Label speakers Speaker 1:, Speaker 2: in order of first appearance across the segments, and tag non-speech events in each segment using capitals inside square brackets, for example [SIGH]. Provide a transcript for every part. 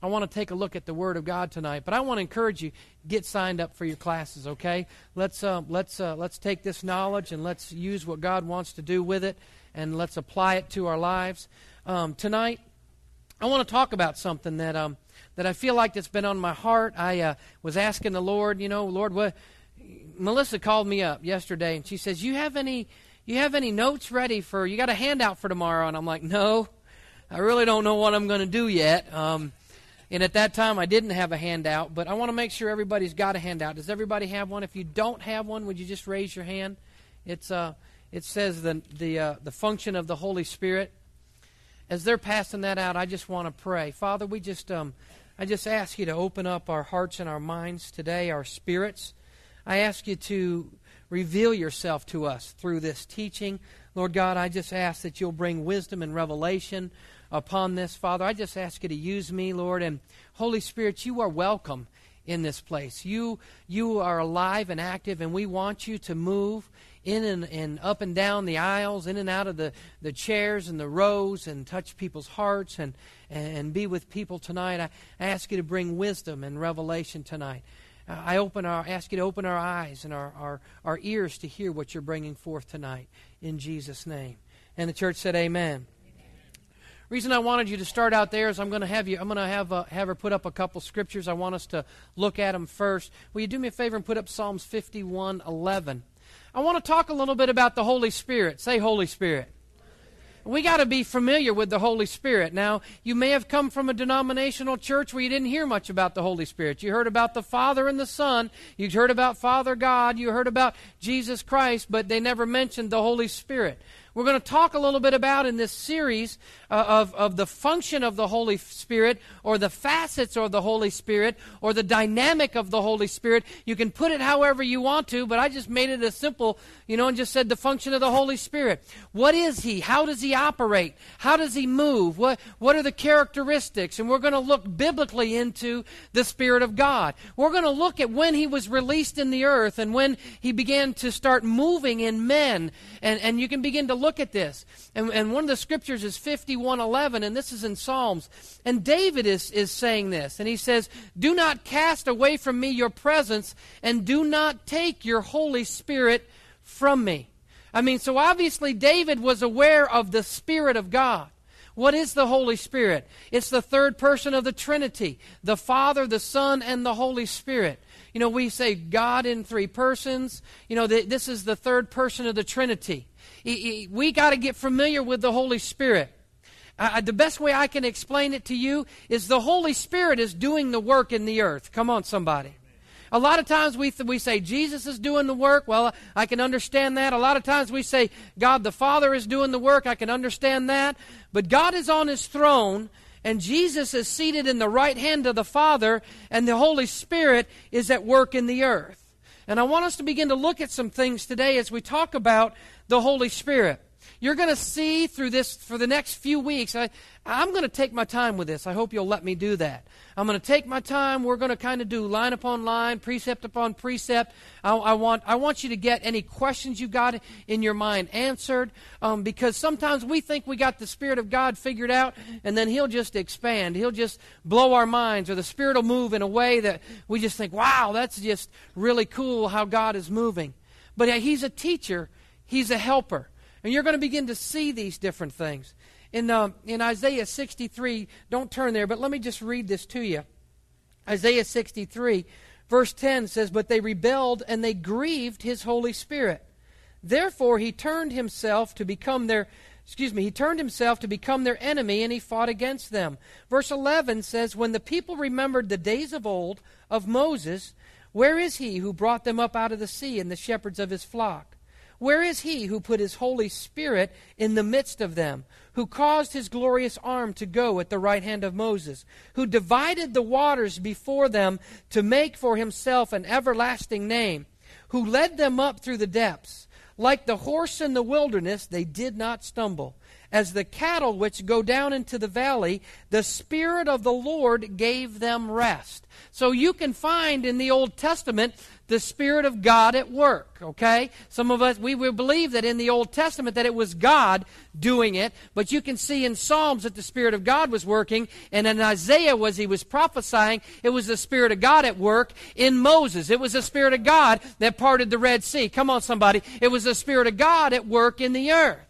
Speaker 1: I want to take a look at the Word of God tonight. But I want to encourage you get signed up for your classes. Okay, let's uh, let's uh, let's take this knowledge and let's use what God wants to do with it, and let's apply it to our lives. Um, tonight, I want to talk about something that um, that I feel like that's been on my heart. I uh, was asking the Lord, you know, Lord, what? Melissa called me up yesterday and she says, "You have any you have any notes ready for? You got a handout for tomorrow?" And I'm like, "No, I really don't know what I'm going to do yet." Um, and at that time, I didn't have a handout, but I want to make sure everybody's got a handout. Does everybody have one? If you don't have one, would you just raise your hand? It's uh, it says the the uh, the function of the Holy Spirit. As they're passing that out, I just want to pray, Father. We just um, I just ask you to open up our hearts and our minds today, our spirits. I ask you to reveal yourself to us through this teaching. Lord God, I just ask that you'll bring wisdom and revelation upon this, Father. I just ask you to use me, Lord. And Holy Spirit, you are welcome in this place. You, you are alive and active, and we want you to move in and, and up and down the aisles, in and out of the, the chairs and the rows, and touch people's hearts and, and be with people tonight. I, ask you to bring wisdom and revelation tonight. I open our, ask you to open our eyes and our, our, our ears to hear what you're bringing forth tonight in Jesus' name. And the church said, Amen reason I wanted you to start out there is I'm going to have you. I'm going to have uh, have her put up a couple scriptures. I want us to look at them first. Will you do me a favor and put up Psalms 51:11? I want to talk a little bit about the Holy Spirit. Say Holy Spirit. We got to be familiar with the Holy Spirit. Now, you may have come from a denominational church where you didn't hear much about the Holy Spirit. You heard about the Father and the Son. You heard about Father God. You heard about Jesus Christ, but they never mentioned the Holy Spirit. We're going to talk a little bit about in this series uh, of, of the function of the Holy Spirit or the facets of the Holy Spirit or the dynamic of the Holy Spirit. You can put it however you want to, but I just made it a simple, you know, and just said the function of the Holy Spirit. What is He? How does He operate? How does He move? What, what are the characteristics? And we're going to look biblically into the Spirit of God. We're going to look at when He was released in the earth and when He began to start moving in men. And, and you can begin to look look at this. And, and one of the scriptures is 5111, and this is in Psalms. And David is, is saying this. And he says, Do not cast away from me your presence, and do not take your Holy Spirit from me. I mean, so obviously David was aware of the Spirit of God. What is the Holy Spirit? It's the third person of the Trinity the Father, the Son, and the Holy Spirit. You know, we say God in three persons. You know, this is the third person of the Trinity we got to get familiar with the Holy Spirit. Uh, the best way I can explain it to you is the Holy Spirit is doing the work in the earth. Come on, somebody. A lot of times we, th- we say Jesus is doing the work. Well, I can understand that. A lot of times we say God the Father is doing the work. I can understand that. But God is on his throne, and Jesus is seated in the right hand of the Father, and the Holy Spirit is at work in the earth. And I want us to begin to look at some things today as we talk about the Holy Spirit. You're going to see through this for the next few weeks. I, I'm going to take my time with this. I hope you'll let me do that. I'm going to take my time. We're going to kind of do line upon line, precept upon precept. I, I want, I want you to get any questions you've got in your mind answered um, because sometimes we think we got the Spirit of God figured out and then He'll just expand. He'll just blow our minds or the Spirit will move in a way that we just think, wow, that's just really cool how God is moving. But He's a teacher He's a helper. And you're going to begin to see these different things. In, uh, in Isaiah 63, don't turn there, but let me just read this to you. Isaiah 63, verse 10 says, But they rebelled and they grieved his Holy Spirit. Therefore he turned himself to become their excuse me, he turned himself to become their enemy and he fought against them. Verse 11 says, When the people remembered the days of old of Moses, where is he who brought them up out of the sea and the shepherds of his flock? Where is he who put his Holy Spirit in the midst of them, who caused his glorious arm to go at the right hand of Moses, who divided the waters before them to make for himself an everlasting name, who led them up through the depths? Like the horse in the wilderness, they did not stumble. As the cattle which go down into the valley, the Spirit of the Lord gave them rest. So you can find in the Old Testament the Spirit of God at work, okay? Some of us, we will believe that in the Old Testament that it was God doing it, but you can see in Psalms that the Spirit of God was working, and in Isaiah was he was prophesying, it was the Spirit of God at work. In Moses, it was the Spirit of God that parted the Red Sea. Come on, somebody. It was the Spirit of God at work in the earth.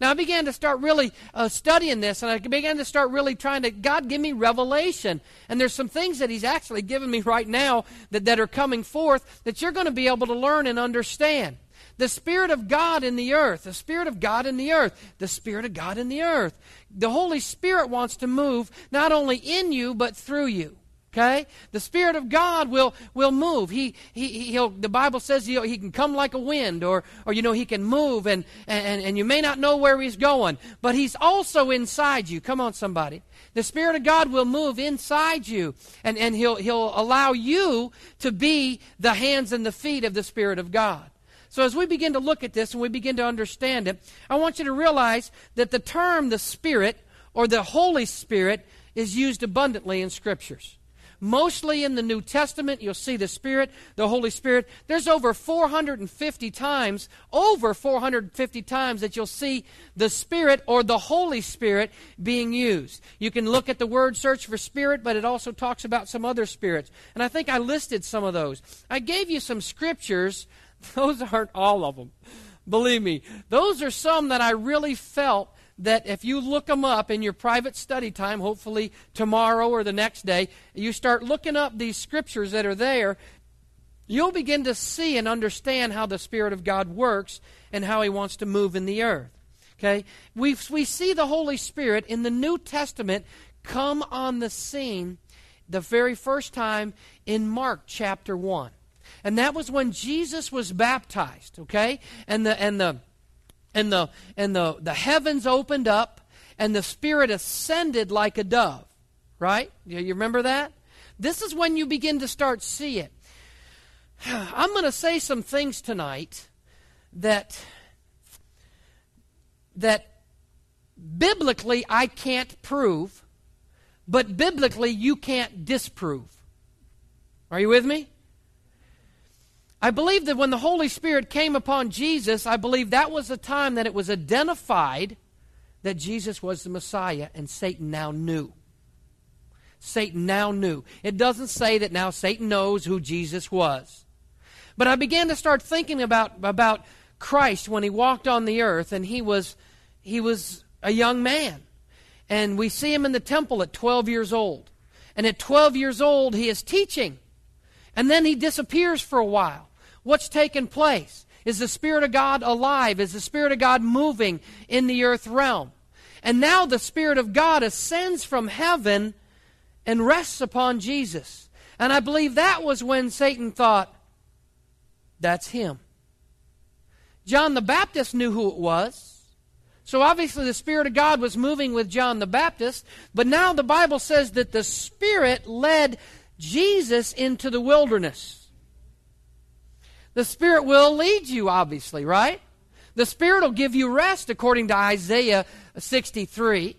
Speaker 1: Now I began to start really uh, studying this, and I began to start really trying to, God, give me revelation. And there's some things that He's actually given me right now that, that are coming forth that you're going to be able to learn and understand. The Spirit of God in the earth, the Spirit of God in the earth, the Spirit of God in the earth. The Holy Spirit wants to move not only in you, but through you. Okay? The Spirit of God will, will move. He, he, he'll, the Bible says he he can come like a wind, or, or, you know, he can move, and, and, and you may not know where he's going, but he's also inside you. Come on, somebody. The Spirit of God will move inside you, and, and he'll, he'll allow you to be the hands and the feet of the Spirit of God. So, as we begin to look at this and we begin to understand it, I want you to realize that the term the Spirit or the Holy Spirit is used abundantly in Scriptures. Mostly in the New Testament, you'll see the Spirit, the Holy Spirit. There's over 450 times, over 450 times that you'll see the Spirit or the Holy Spirit being used. You can look at the word search for Spirit, but it also talks about some other spirits. And I think I listed some of those. I gave you some scriptures. [LAUGHS] Those aren't all of them. Believe me, those are some that I really felt that if you look them up in your private study time, hopefully tomorrow or the next day, you start looking up these scriptures that are there, you'll begin to see and understand how the Spirit of God works and how He wants to move in the earth. Okay? We, we see the Holy Spirit in the New Testament come on the scene the very first time in Mark chapter 1. And that was when Jesus was baptized, okay? And the and the and the and the, the heavens opened up and the spirit ascended like a dove right? You, remember that? This is when you begin to start see it. [SIGHS] I'm going to say some things tonight that that biblically i can't prove but biblically you can't disprove. Are you with me I believe that when the Holy Spirit came upon Jesus, I believe that was the time that it was identified that Jesus was the Messiah, and Satan now knew. Satan now knew. It doesn't say that now Satan knows who Jesus was. But I began to start thinking about, about Christ when he walked on the earth, and he was, he was a young man. And we see him in the temple at 12 years old. And at 12 years old, he is teaching. And then he disappears for a while. What's taken place? Is the Spirit of God alive? Is the Spirit of God moving in the earth realm? And now the Spirit of God ascends from heaven and rests upon Jesus. And I believe that was when Satan thought, that's him. John the Baptist knew who it was. So obviously the Spirit of God was moving with John the Baptist. But now the Bible says that the Spirit led Jesus into the wilderness. The Spirit will lead you, obviously, right? The Spirit will give you rest, according to Isaiah 63.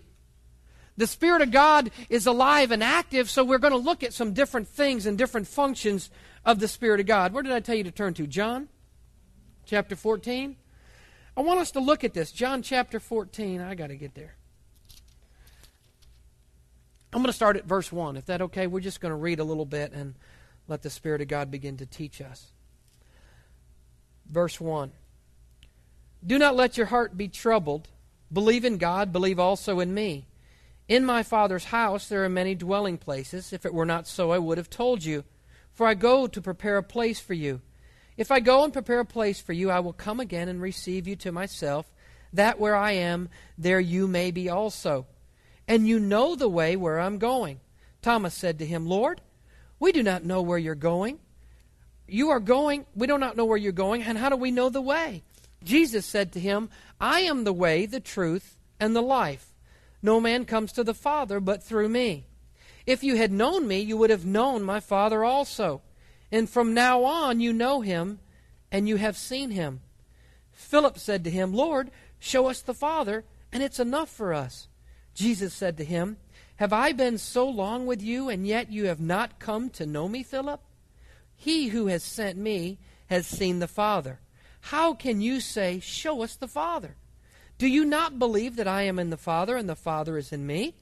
Speaker 1: The Spirit of God is alive and active, so we're going to look at some different things and different functions of the Spirit of God. Where did I tell you to turn to? John chapter 14? I want us to look at this. John chapter 14. I got to get there. I'm going to start at verse 1. If that okay, we're just going to read a little bit and let the Spirit of God begin to teach us. Verse 1 Do not let your heart be troubled. Believe in God, believe also in me. In my Father's house there are many dwelling places. If it were not so, I would have told you. For I go to prepare a place for you. If I go and prepare a place for you, I will come again and receive you to myself, that where I am, there you may be also and you know the way where I'm going. Thomas said to him, Lord, we do not know where you're going. You are going, we do not know where you're going, and how do we know the way? Jesus said to him, I am the way, the truth, and the life. No man comes to the Father but through me. If you had known me, you would have known my Father also. And from now on you know him, and you have seen him. Philip said to him, Lord, show us the Father, and it's enough for us. Jesus said to him, Have I been so long with you, and yet you have not come to know me, Philip? He who has sent me has seen the Father. How can you say, Show us the Father? Do you not believe that I am in the Father, and the Father is in me?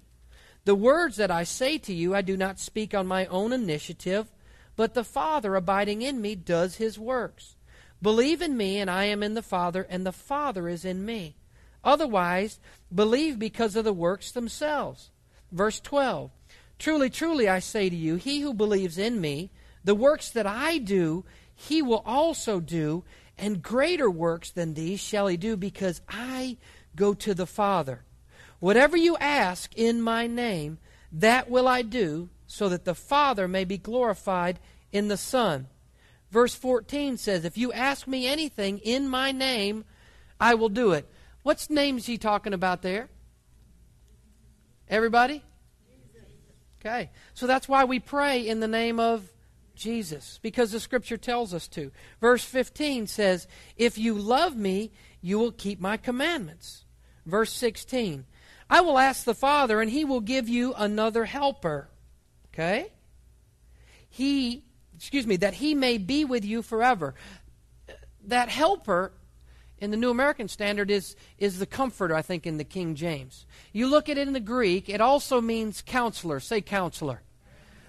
Speaker 1: The words that I say to you, I do not speak on my own initiative, but the Father abiding in me does his works. Believe in me, and I am in the Father, and the Father is in me. Otherwise, believe because of the works themselves. Verse 12 Truly, truly, I say to you, he who believes in me, the works that I do, he will also do, and greater works than these shall he do, because I go to the Father. Whatever you ask in my name, that will I do, so that the Father may be glorified in the Son. Verse 14 says, If you ask me anything in my name, I will do it. What's names he talking about there? Everybody? Okay. So that's why we pray in the name of Jesus, because the scripture tells us to. Verse 15 says, If you love me, you will keep my commandments. Verse 16, I will ask the Father, and he will give you another helper. Okay? He, excuse me, that he may be with you forever. That helper in the New American Standard is, is the comforter, I think, in the King James. You look at it in the Greek, it also means counselor. Say counselor.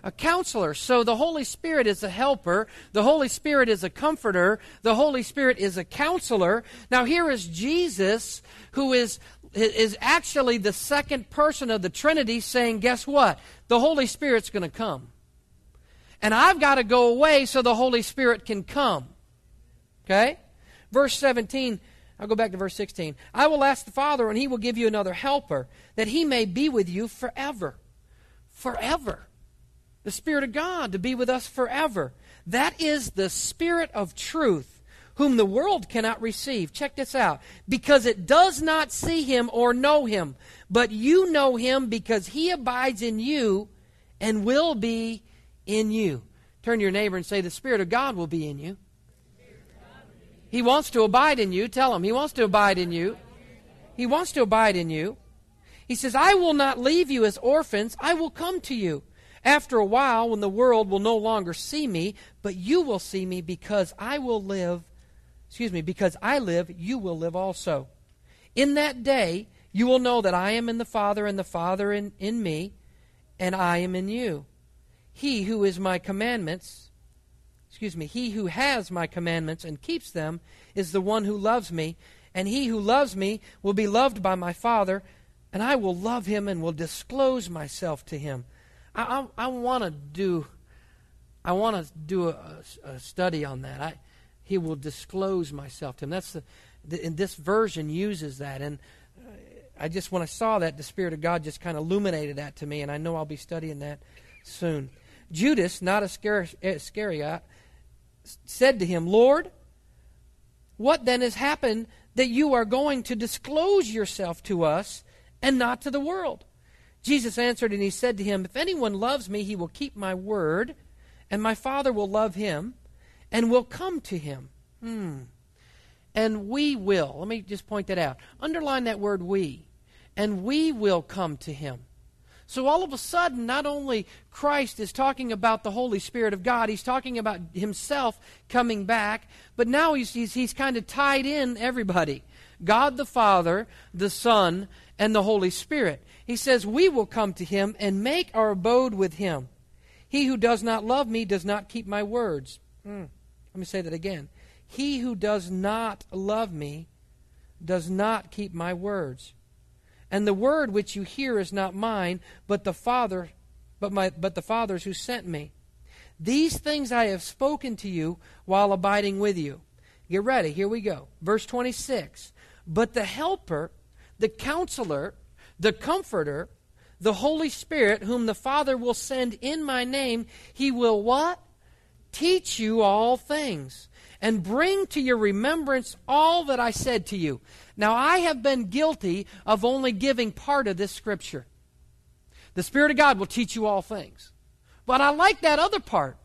Speaker 1: A counselor. So the Holy Spirit is a helper. The Holy Spirit is a comforter. The Holy Spirit is a counselor. Now here is Jesus, who is, is actually the second person of the Trinity, saying, guess what? The Holy Spirit's going to come. And I've got to go away so the Holy Spirit can come. Okay? Verse 17, I'll go back to verse 16. I will ask the Father, and he will give you another helper, that he may be with you forever. Forever. The Spirit of God to be with us forever. That is the Spirit of truth, whom the world cannot receive. Check this out. Because it does not see him or know him, but you know him because he abides in you and will be in you. Turn to your neighbor and say, The Spirit of God will be in you. He wants to abide in you. Tell him. He wants to abide in you. He wants to abide in you. He says, I will not leave you as orphans. I will come to you. After a while, when the world will no longer see me, but you will see me because I will live, excuse me, because I live, you will live also. In that day, you will know that I am in the Father, and the Father in, in me, and I am in you. He who is my commandments, excuse me, he who has my commandments and keeps them is the one who loves me, and he who loves me will be loved by my Father, and I will love him and will disclose myself to him. I, I, I want to do, I want to do a, a, study on that. I, he will disclose myself to him. That's the, the, and this version uses that, and uh, I just when I saw that, the Spirit of God just kind of illuminated that to me, and I know I'll be studying that soon. Judas, not Iscariot, said to him, Lord, what then has happened that you are going to disclose yourself to us and not to the world? Jesus answered and he said to him, If anyone loves me, he will keep my word, and my Father will love him and will come to him. Hmm. And we will. Let me just point that out. Underline that word we. And we will come to him. So all of a sudden, not only Christ is talking about the Holy Spirit of God, he's talking about himself coming back, but now he's, he's, he's kind of tied in everybody God the Father, the Son, and the Holy Spirit. He says, We will come to him and make our abode with him. He who does not love me does not keep my words. Hmm. Let me say that again. He who does not love me does not keep my words. And the word which you hear is not mine, but the Father, but my but the Father's who sent me. These things I have spoken to you while abiding with you. Get ready, here we go. Verse 26. But the helper, the counselor, the comforter, the Holy Spirit, whom the Father will send in my name, he will what? Teach you all things and bring to your remembrance all that I said to you. Now, I have been guilty of only giving part of this scripture. The Spirit of God will teach you all things. But I like that other part.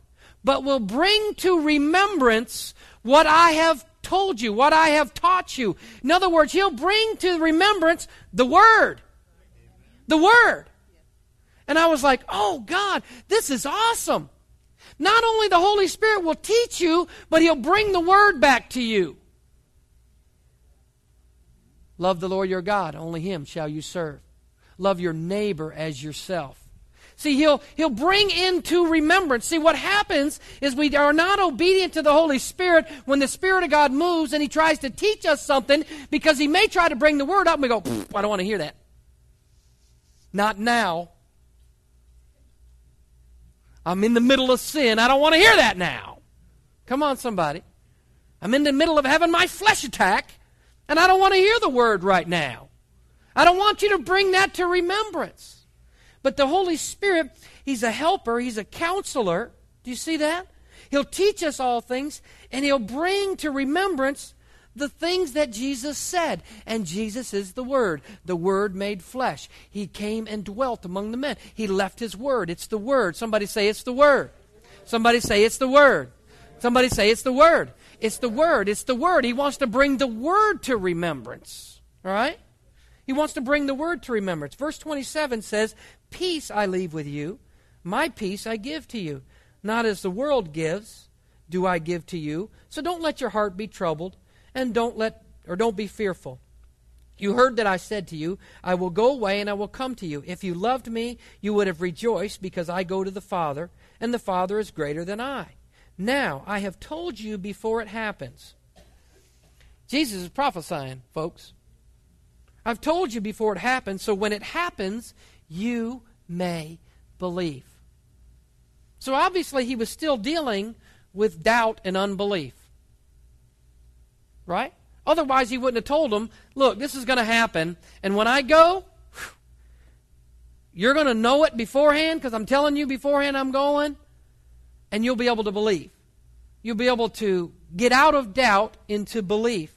Speaker 1: But will bring to remembrance what I have told you, what I have taught you. In other words, He'll bring to remembrance the Word. The Word. And I was like, oh, God, this is awesome. Not only the Holy Spirit will teach you, but He'll bring the Word back to you. Love the Lord your God, only Him shall you serve. Love your neighbor as yourself. See, he'll, he'll bring into remembrance. See, what happens is we are not obedient to the Holy Spirit when the Spirit of God moves and He tries to teach us something because He may try to bring the Word up and we go, I don't want to hear that. Not now. I'm in the middle of sin. I don't want to hear that now. Come on, somebody. I'm in the middle of having my flesh attack, and I don't want to hear the Word right now. I don't want you to bring that to remembrance. But the Holy Spirit, He's a helper, He's a counselor. Do you see that? He'll teach us all things, and He'll bring to remembrance the things that Jesus said. And Jesus is the Word, the Word made flesh. He came and dwelt among the men. He left His Word. It's the Word. Somebody say it's the Word. Somebody say it's the Word. Somebody say it's the Word. It's the Word. It's the Word. He wants to bring the Word to remembrance. All right? He wants to bring the Word to remembrance. Verse 27 says, Peace I leave with you, my peace I give to you. Not as the world gives, do I give to you. So don't let your heart be troubled, and don't let or don't be fearful. You heard that I said to you, I will go away and I will come to you. If you loved me, you would have rejoiced because I go to the Father, and the Father is greater than I. Now I have told you before it happens. Jesus is prophesying, folks. I've told you before it happens, so when it happens, you may believe. So obviously, he was still dealing with doubt and unbelief. Right? Otherwise, he wouldn't have told them, look, this is going to happen, and when I go, you're going to know it beforehand because I'm telling you beforehand I'm going, and you'll be able to believe. You'll be able to get out of doubt into belief.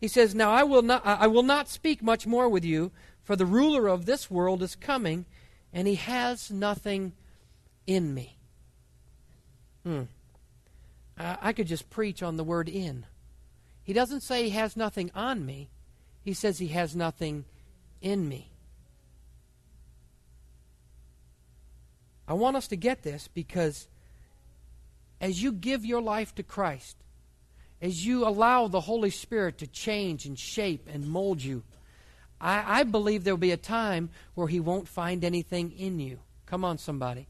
Speaker 1: He says, Now I will not, I will not speak much more with you, for the ruler of this world is coming, and he has nothing in me. Hmm. I, I could just preach on the word in. He doesn't say he has nothing on me, he says he has nothing in me. I want us to get this because as you give your life to Christ, as you allow the Holy Spirit to change and shape and mold you, I, I believe there'll be a time where He won't find anything in you. Come on, somebody.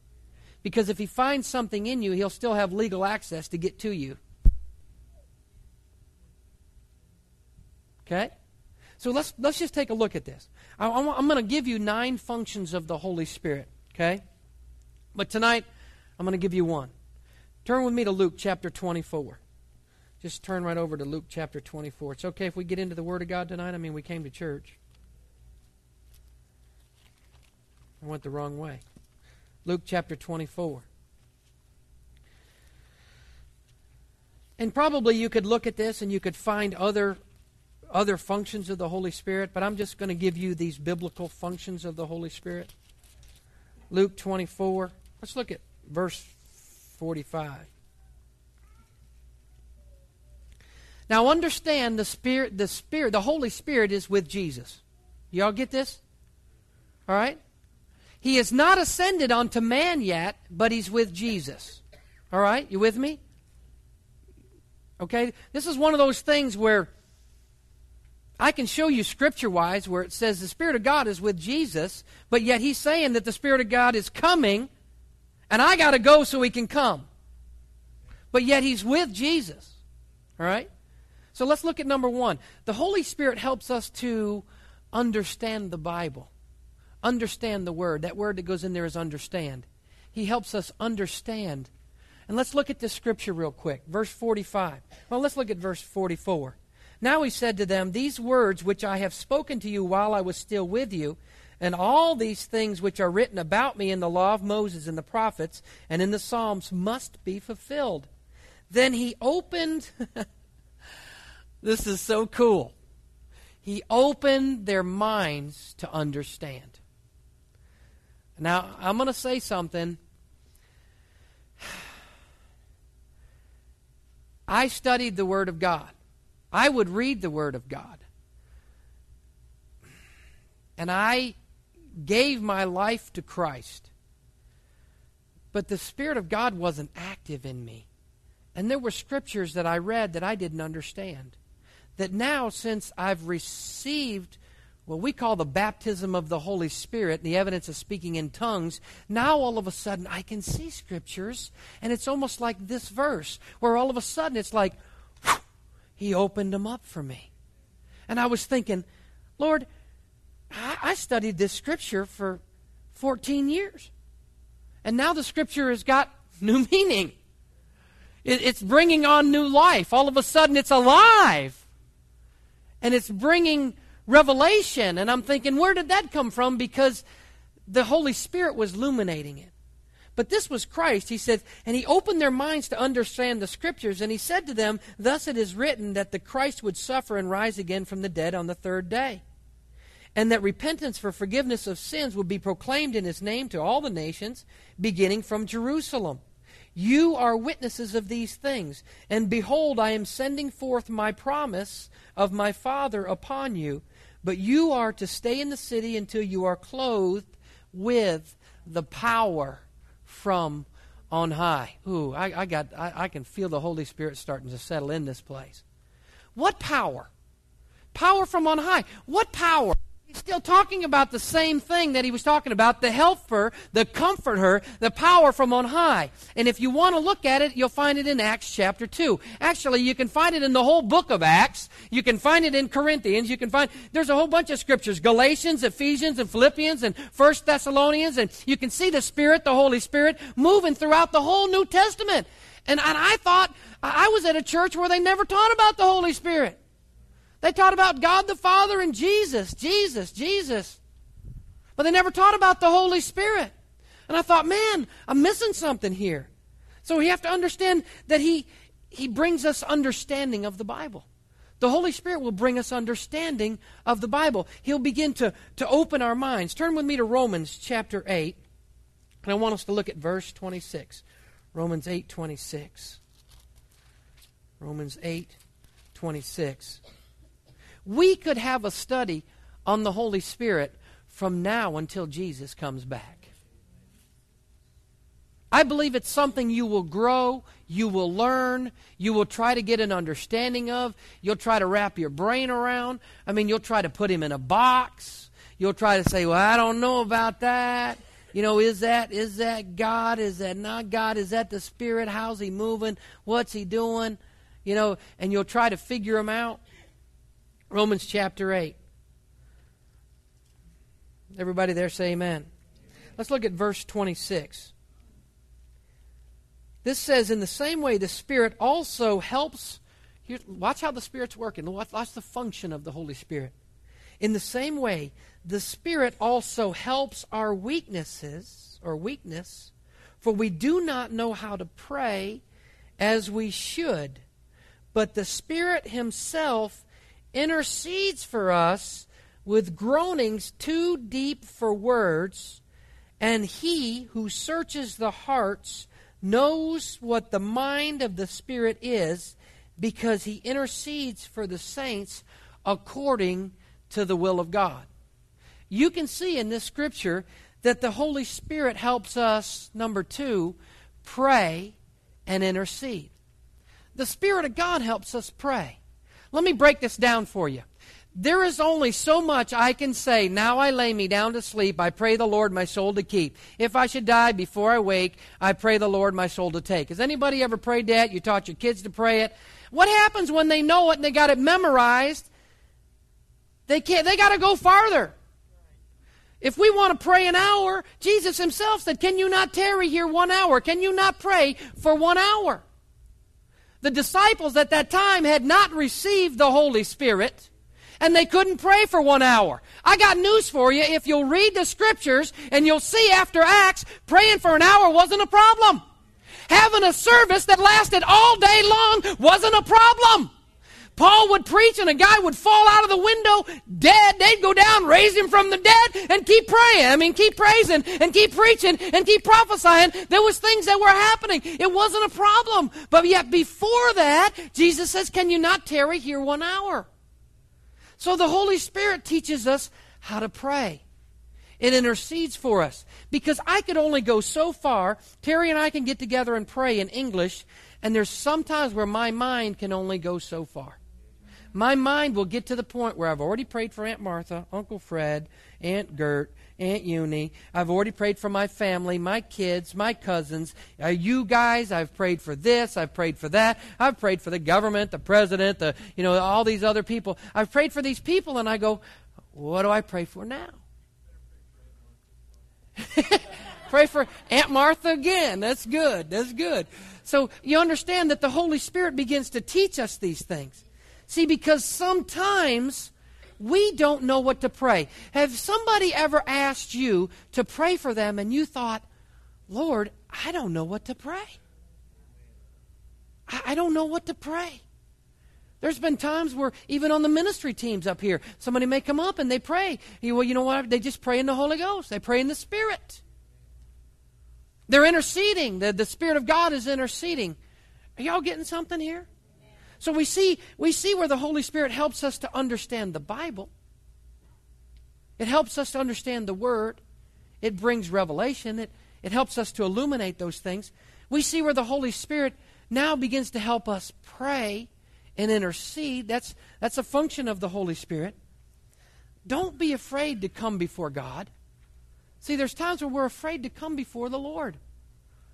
Speaker 1: Because if He finds something in you, He'll still have legal access to get to you. Okay? So let's, let's just take a look at this. I, I'm going to give you nine functions of the Holy Spirit. Okay? But tonight, I'm going to give you one. Turn with me to Luke chapter 24. Just turn right over to Luke chapter 24. It's okay if we get into the Word of God tonight. I mean, we came to church. I went the wrong way. Luke chapter 24. And probably you could look at this and you could find other other functions of the Holy Spirit, but I'm just going to give you these biblical functions of the Holy Spirit. Luke 24. Let's look at verse 45. Now understand the Spirit, the Spirit, the Holy Spirit is with Jesus. Y'all get this? All right? He is not ascended onto man yet, but he's with Jesus. All right? You with me? Okay? This is one of those things where I can show you scripture wise where it says the Spirit of God is with Jesus, but yet he's saying that the Spirit of God is coming, and I got to go so he can come. But yet he's with Jesus. All right? So let's look at number one. The Holy Spirit helps us to understand the Bible, understand the Word. That word that goes in there is understand. He helps us understand. And let's look at this scripture real quick. Verse 45. Well, let's look at verse 44. Now he said to them, These words which I have spoken to you while I was still with you, and all these things which are written about me in the law of Moses and the prophets and in the Psalms must be fulfilled. Then he opened, [LAUGHS] this is so cool. He opened their minds to understand. Now, I'm going to say something [SIGHS] I studied the Word of God. I would read the Word of God. And I gave my life to Christ. But the Spirit of God wasn't active in me. And there were scriptures that I read that I didn't understand. That now, since I've received what we call the baptism of the Holy Spirit, the evidence of speaking in tongues, now all of a sudden I can see scriptures, and it's almost like this verse, where all of a sudden it's like, He opened them up for me. And I was thinking, Lord, I, studied this scripture for 14 years. And now the scripture has got [LAUGHS] new meaning. It's bringing on new life. All of a sudden it's alive. And it's bringing revelation. And I'm thinking, where did that come from? Because the Holy Spirit was illuminating it. But this was Christ. He said, and he opened their minds to understand the scriptures, and he said to them, Thus it is written that the Christ would suffer and rise again from the dead on the third day, and that repentance for forgiveness of sins would be proclaimed in his name to all the nations, beginning from Jerusalem. You are witnesses of these things, and behold, I am sending forth my promise of my Father upon you. But you are to stay in the city until you are clothed with the power from on high. Ooh, I, I got I, I can feel the Holy Spirit starting to settle in this place. What power? Power from on high. What power? Still talking about the same thing that he was talking about the helper, the comforter, the power from on high. And if you want to look at it, you'll find it in Acts chapter 2. Actually, you can find it in the whole book of Acts. You can find it in Corinthians. You can find, there's a whole bunch of scriptures Galatians, Ephesians, and Philippians, and First Thessalonians. And you can see the Spirit, the Holy Spirit, moving throughout the whole New Testament. And, and I thought, I was at a church where they never taught about the Holy Spirit. They taught about God the Father and Jesus, Jesus, Jesus. But they never taught about the Holy Spirit. And I thought, man, I'm missing something here. So we have to understand that He, he brings us understanding of the Bible. The Holy Spirit will bring us understanding of the Bible. He'll begin to, to open our minds. Turn with me to Romans chapter 8. And I want us to look at verse 26. Romans 8 26. Romans 8 26 we could have a study on the Holy Spirit from now until Jesus comes back. I believe it's something you will grow, you will learn, you will try to get an understanding of, you'll try to wrap your brain around. I mean, you'll try to put him in a box. You'll try to say, "Well, I don't know about that." You know, is that is that God? Is that not God? Is that the Spirit? How's he moving? What's he doing? You know, and you'll try to figure him out. Romans chapter 8. Everybody there say amen. Let's look at verse 26. This says, In the same way, the Spirit also helps. Here, watch how the Spirit's working. Watch the function of the Holy Spirit. In the same way, the Spirit also helps our weaknesses or weakness, for we do not know how to pray as we should. But the Spirit Himself intercedes for us with groanings too deep for words, and he who searches the hearts knows what the mind of the Spirit is, because he intercedes for the saints according to the will of God. You can see in this scripture that the Holy Spirit helps us, number two, pray and intercede. The Spirit of God helps us pray. Let me break this down for you. There is only so much I can say. Now I lay me down to sleep. I pray the Lord my soul to keep. If I should die before I wake, I pray the Lord my soul to take. Has anybody ever prayed that? You taught your kids to pray it. What happens when they know it and they got it memorized? They can't. They got to go farther. If we want to pray an hour, Jesus Himself said, "Can you not tarry here one hour? Can you not pray for one hour?" The disciples at that time had not received the Holy Spirit and they couldn't pray for one hour. I got news for you. If you'll read the scriptures and you'll see after Acts, praying for an hour wasn't a problem. Having a service that lasted all day long wasn't a problem. Paul would preach and a guy would fall out of the window dead. They'd go down, raise him from the dead, and keep praying. I mean, keep praising and keep preaching and keep prophesying. There was things that were happening. It wasn't a problem. But yet before that, Jesus says, Can you not tarry here one hour? So the Holy Spirit teaches us how to pray. It intercedes for us. Because I could only go so far. Terry and I can get together and pray in English, and there's sometimes where my mind can only go so far. My mind will get to the point where I've already prayed for Aunt Martha, Uncle Fred, Aunt Gert, Aunt Uni. I've already prayed for my family, my kids, my cousins, uh, you guys. I've prayed for this. I've prayed for that. I've prayed for the government, the president, the you know all these other people. I've prayed for these people, and I go, what do I pray for now? [LAUGHS] Pray for Aunt Martha again. That's good. That's good. So you understand that the Holy Spirit begins to teach us these things. See, because sometimes we don't know what to pray. Have somebody ever asked you to pray for them and you thought, Lord, I don't know what to pray? I don't know what to pray. There's been times where even on the ministry teams up here, somebody may come up and they pray. well, you know what? They just pray in the Holy Ghost. They pray in the Spirit. They're interceding. The, the Spirit of God is interceding. Are y'all getting something here? So we see we see where the Holy Spirit helps us to understand the Bible. It helps us to understand the Word. It brings revelation. It, it helps us to illuminate those things. We see where the Holy Spirit now begins to help us pray and intercede. That's, that's a function of the Holy Spirit. Don't be afraid to come before God. See, there's times where we're afraid to come before the Lord.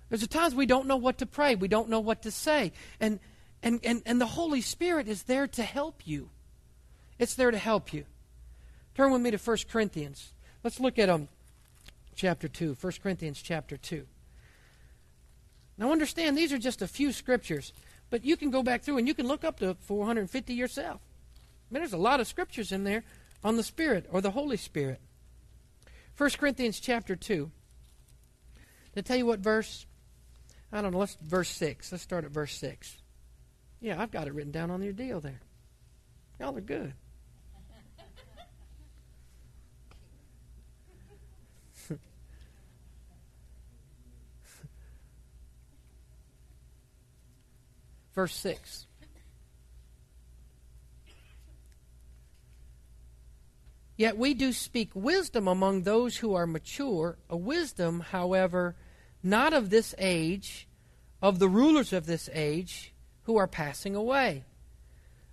Speaker 1: There's times we don't know what to pray, we don't know what to say. And, and, and, and the Holy Spirit is there to help you. It's there to help you. Turn with me to 1 Corinthians. Let's look at um, chapter 2. 1 Corinthians chapter 2. Now understand, these are just a few scriptures. But you can go back through and you can look up to 450 yourself. I mean, there's a lot of scriptures in there on the Spirit or the Holy Spirit. 1 Corinthians chapter 2. To tell you what verse? I don't know. Let's verse 6. Let's start at verse 6. Yeah, I've got it written down on your deal there. Y'all are good. [LAUGHS] Verse 6. Yet we do speak wisdom among those who are mature, a wisdom, however, not of this age, of the rulers of this age, who are passing away.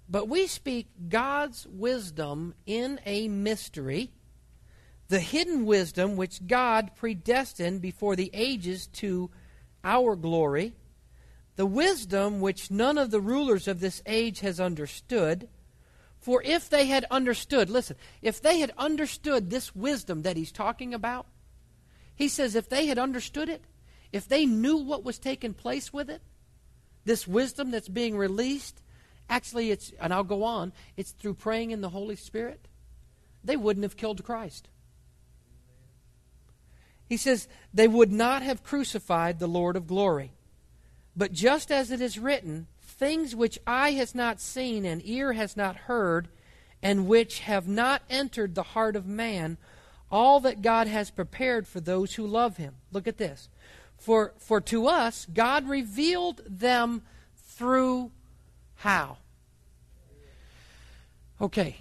Speaker 1: But we speak God's wisdom in a mystery, the hidden wisdom which God predestined before the ages to our glory the wisdom which none of the rulers of this age has understood. For if they had understood, listen, if they had understood this wisdom that he's talking about, he says if they had understood it, if they knew what was taking place with it, this wisdom that's being released, actually it's, and I'll go on, it's through praying in the Holy Spirit, they wouldn't have killed Christ. He says they would not have crucified the Lord of glory. But just as it is written, things which eye has not seen and ear has not heard, and which have not entered the heart of man, all that God has prepared for those who love him. Look at this. For, for to us, God revealed them through how? Okay.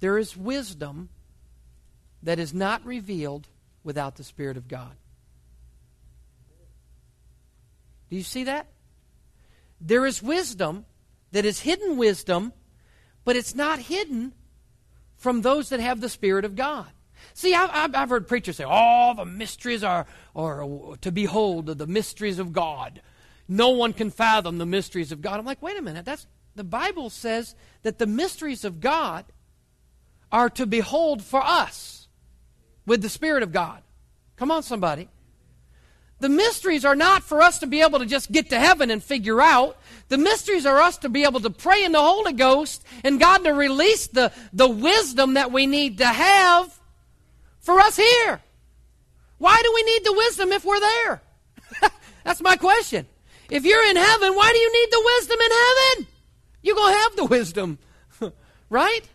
Speaker 1: There is wisdom that is not revealed without the Spirit of God. Do you see that? There is wisdom that is hidden wisdom, but it's not hidden from those that have the Spirit of God. See, I've, I've heard preachers say, all the mysteries are, are to behold the mysteries of God. No one can fathom the mysteries of God. I'm like, wait a minute. That's the Bible says that the mysteries of God are to behold for us with the Spirit of God. Come on, somebody. The mysteries are not for us to be able to just get to heaven and figure out. The mysteries are us to be able to pray in the Holy Ghost and God to release the, the wisdom that we need to have for us here. Why do we need the wisdom if we're there? [LAUGHS] That's my question. If you're in heaven, why do you need the wisdom in heaven? You're going to have the wisdom. [LAUGHS] right?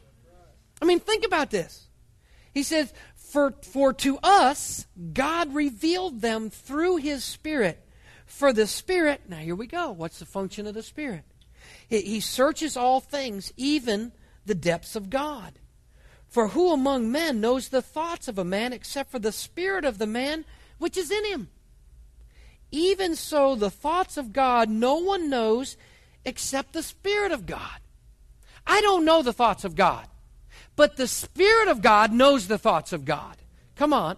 Speaker 1: I mean, think about this. He says, for, for to us, God revealed them through His Spirit. For the Spirit, now here we go. What's the function of the Spirit? He searches all things, even the depths of God. For who among men knows the thoughts of a man except for the Spirit of the man which is in him? Even so, the thoughts of God no one knows except the Spirit of God. I don't know the thoughts of God, but the Spirit of God knows the thoughts of God. Come on.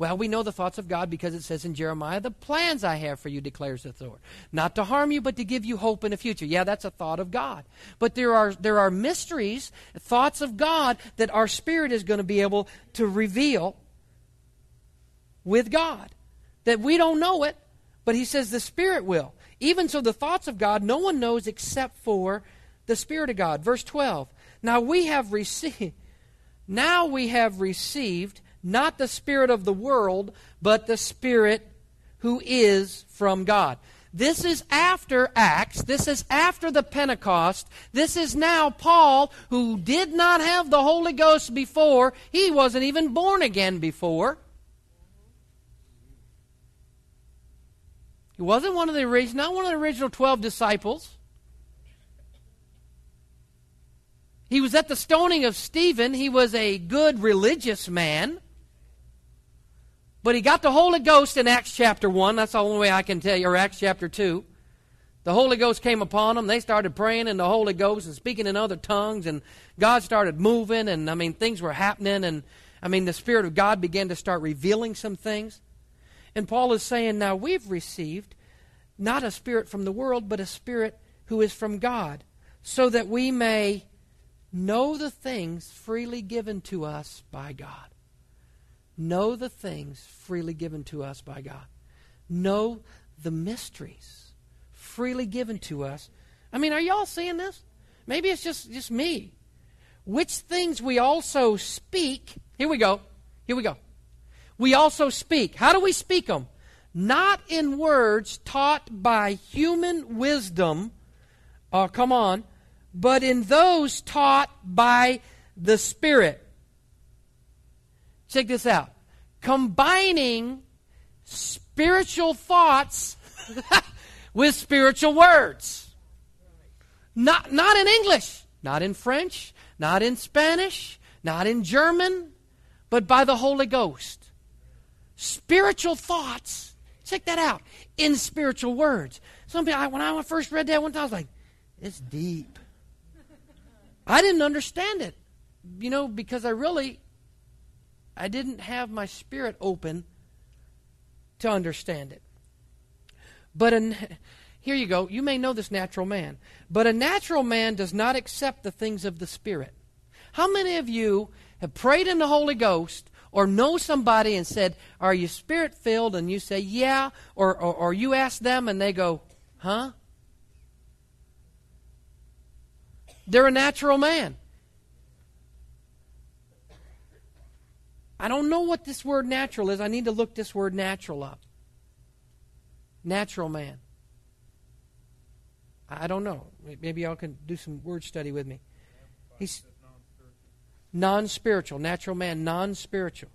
Speaker 1: Well, we know the thoughts of God because it says in Jeremiah, the plans I have for you, declares the Lord. Not to harm you, but to give you hope in the future. Yeah, that's a thought of God. But there are, there are mysteries, thoughts of God that our spirit is going to be able to reveal with God. That we don't know it, but he says the Spirit will. Even so, the thoughts of God no one knows except for the Spirit of God. Verse 12. Now we have received, [LAUGHS] now we have received not the Spirit of the world, but the Spirit who is from God. This is after Acts. This is after the Pentecost. This is now Paul, who did not have the Holy Ghost before. He wasn't even born again before. He wasn't one of the original, not one of the original 12 disciples. He was at the stoning of Stephen. He was a good religious man. But he got the Holy Ghost in Acts chapter 1. That's the only way I can tell you, or Acts chapter 2. The Holy Ghost came upon them. They started praying in the Holy Ghost and speaking in other tongues, and God started moving, and I mean, things were happening, and I mean, the Spirit of God began to start revealing some things. And Paul is saying, Now we've received not a spirit from the world, but a spirit who is from God, so that we may know the things freely given to us by God know the things freely given to us by God. Know the mysteries freely given to us. I mean, are y'all seeing this? Maybe it's just, just me. Which things we also speak. Here we go. Here we go. We also speak. How do we speak them? Not in words taught by human wisdom. Oh, come on. But in those taught by the Spirit. Check this out. Combining spiritual thoughts [LAUGHS] with spiritual words. Not, not in English, not in French, not in Spanish, not in German, but by the Holy Ghost. Spiritual thoughts. Check that out. In spiritual words. Some people, I, when I first read that one time, I was like, it's deep. I didn't understand it, you know, because I really I didn't have my spirit open to understand it. But an, [LAUGHS] here you go. You may know this natural man. But a natural man does not accept the things of the Spirit. How many of you have prayed in the Holy Ghost or know somebody and said, Are you spirit filled? And you say, Yeah. Or, or, or you ask them and they go, Huh? They're a natural man. I don't know what this word natural is. I need to look this word natural up. Natural man. I don't know. Maybe y'all can do some word study with me. He's non spiritual. Natural man, non spiritual.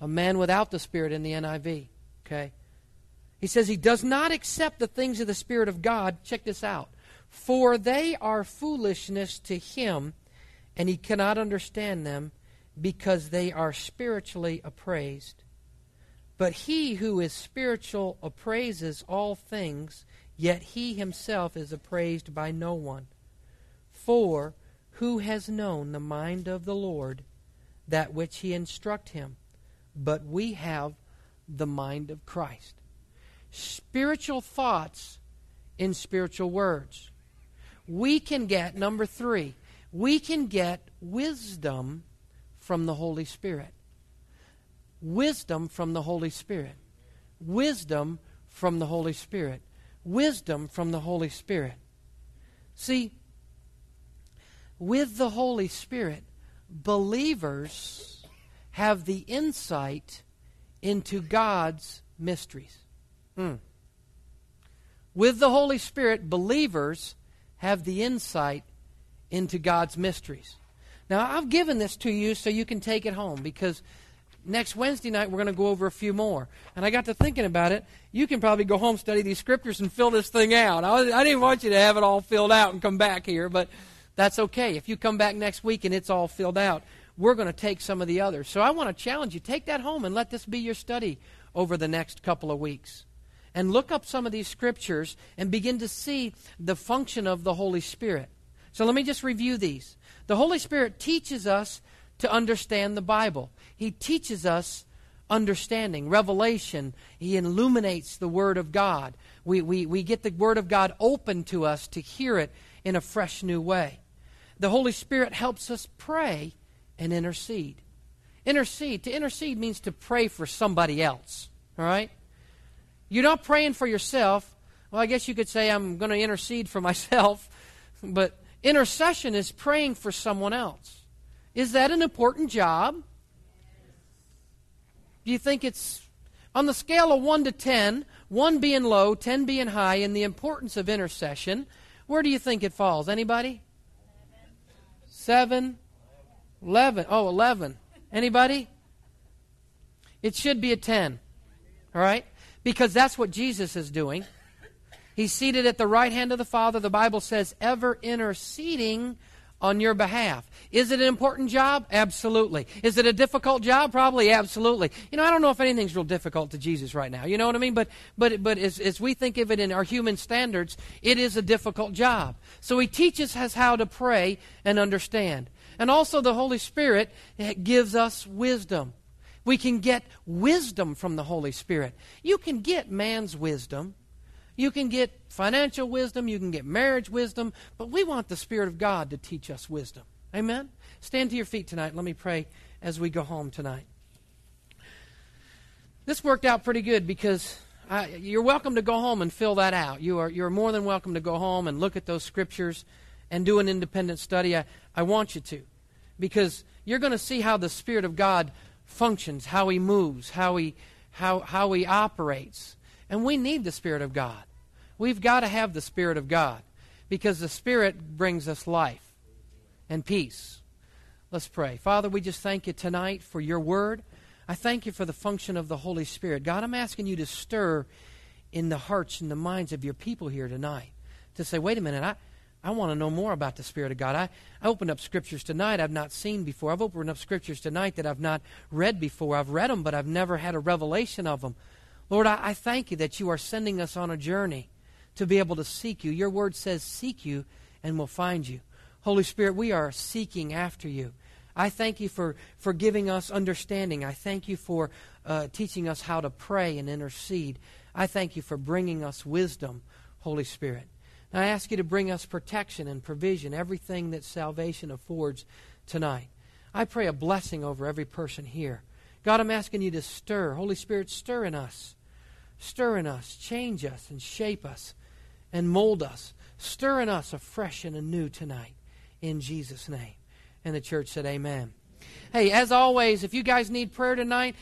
Speaker 1: A man without the Spirit in the NIV. Okay? He says he does not accept the things of the Spirit of God. Check this out. For they are foolishness to him and he cannot understand them because they are spiritually appraised. But he who is spiritual appraises all things, yet he himself is appraised by no one. For who has known the mind of the Lord, that which he instruct him? But we have the mind of Christ. Spiritual thoughts in spiritual words. We can get, number three, we can get wisdom from the Holy Spirit. Wisdom from the Holy Spirit. Wisdom from the Holy Spirit. Wisdom from the Holy Spirit. See, with the Holy Spirit, believers have the insight into God's mysteries. Hmm. With the Holy Spirit, believers have the insight into God's mysteries. Now, I've given this to you so you can take it home because next Wednesday night we're going to go over a few more. And I got to thinking about it. You can probably go home, study these scriptures, and fill this thing out. I, I didn't want you to have it all filled out and come back here, but that's okay. If you come back next week and it's all filled out, we're going to take some of the others. So I want to challenge you take that home and let this be your study over the next couple of weeks. And look up some of these scriptures and begin to see the function of the Holy Spirit. So let me just review these. The Holy Spirit teaches us to understand the Bible. He teaches us understanding, revelation. He illuminates the Word of God. We, we, we get the Word of God open to us to hear it in a fresh new way. The Holy Spirit helps us pray and intercede. Intercede. To intercede means to pray for somebody else. All right? You're not praying for yourself. Well, I guess you could say I'm going to intercede for [LAUGHS] myself, but intercession is praying for someone else. Is that an important job? Do you think it's on the scale of 1 to 10, 1 being low, 10 being high in the importance of intercession? Where do you think it falls? Anybody? 7 11. Oh, 11. Anybody? It should be a 10. All right? Because that's what Jesus is doing. He's seated at the right hand of the Father. The Bible says, ever interceding on your behalf. Is it an important job? Absolutely. Is it a difficult job? Probably absolutely. You know, I don't know if anything's real difficult to Jesus right now. You know what I mean? But but but as, as we think of it in our human standards, it is a difficult job. So he teaches us how to pray and understand. And also the Holy Spirit eh, gives us wisdom. We can get wisdom from the Holy Spirit. You can get man's wisdom you can get financial wisdom, you can get marriage wisdom, but we want the Spirit of God to teach us wisdom. Amen? Stand to your feet tonight. Let me pray as we go home tonight. This worked out pretty good because I, you're welcome to go home and fill that out. You are, you're more than welcome to go home and look at those scriptures and do an independent study. I, I want you to because you're going to see how the Spirit of God functions, how He moves, how He, how, how he operates. And we need the Spirit of God. We've got to have the Spirit of God because the Spirit brings us life and peace. Let's pray. Father, we just thank you tonight for your word. I thank you for the function of the Holy Spirit. God, I'm asking you to stir in the hearts and the minds of your people here tonight to say, wait a minute, I, I want to know more about the Spirit of God. I, I opened up scriptures tonight I've not seen before. I've opened up scriptures tonight that I've not read before. I've read them, but I've never had a revelation of them. Lord, I, I thank you that you are sending us on a journey to be able to seek you. Your word says, Seek you, and we'll find you. Holy Spirit, we are seeking after you. I thank you for, for giving us understanding. I thank you for uh, teaching us how to pray and intercede. I thank you for bringing us wisdom, Holy Spirit. And I ask you to bring us protection and provision, everything that salvation affords tonight. I pray a blessing over every person here. God, I'm asking you to stir. Holy Spirit, stir in us. Stir in us. Change us and shape us and mold us. Stir in us afresh and anew tonight. In Jesus' name. And the church said, Amen. Hey, as always, if you guys need prayer tonight,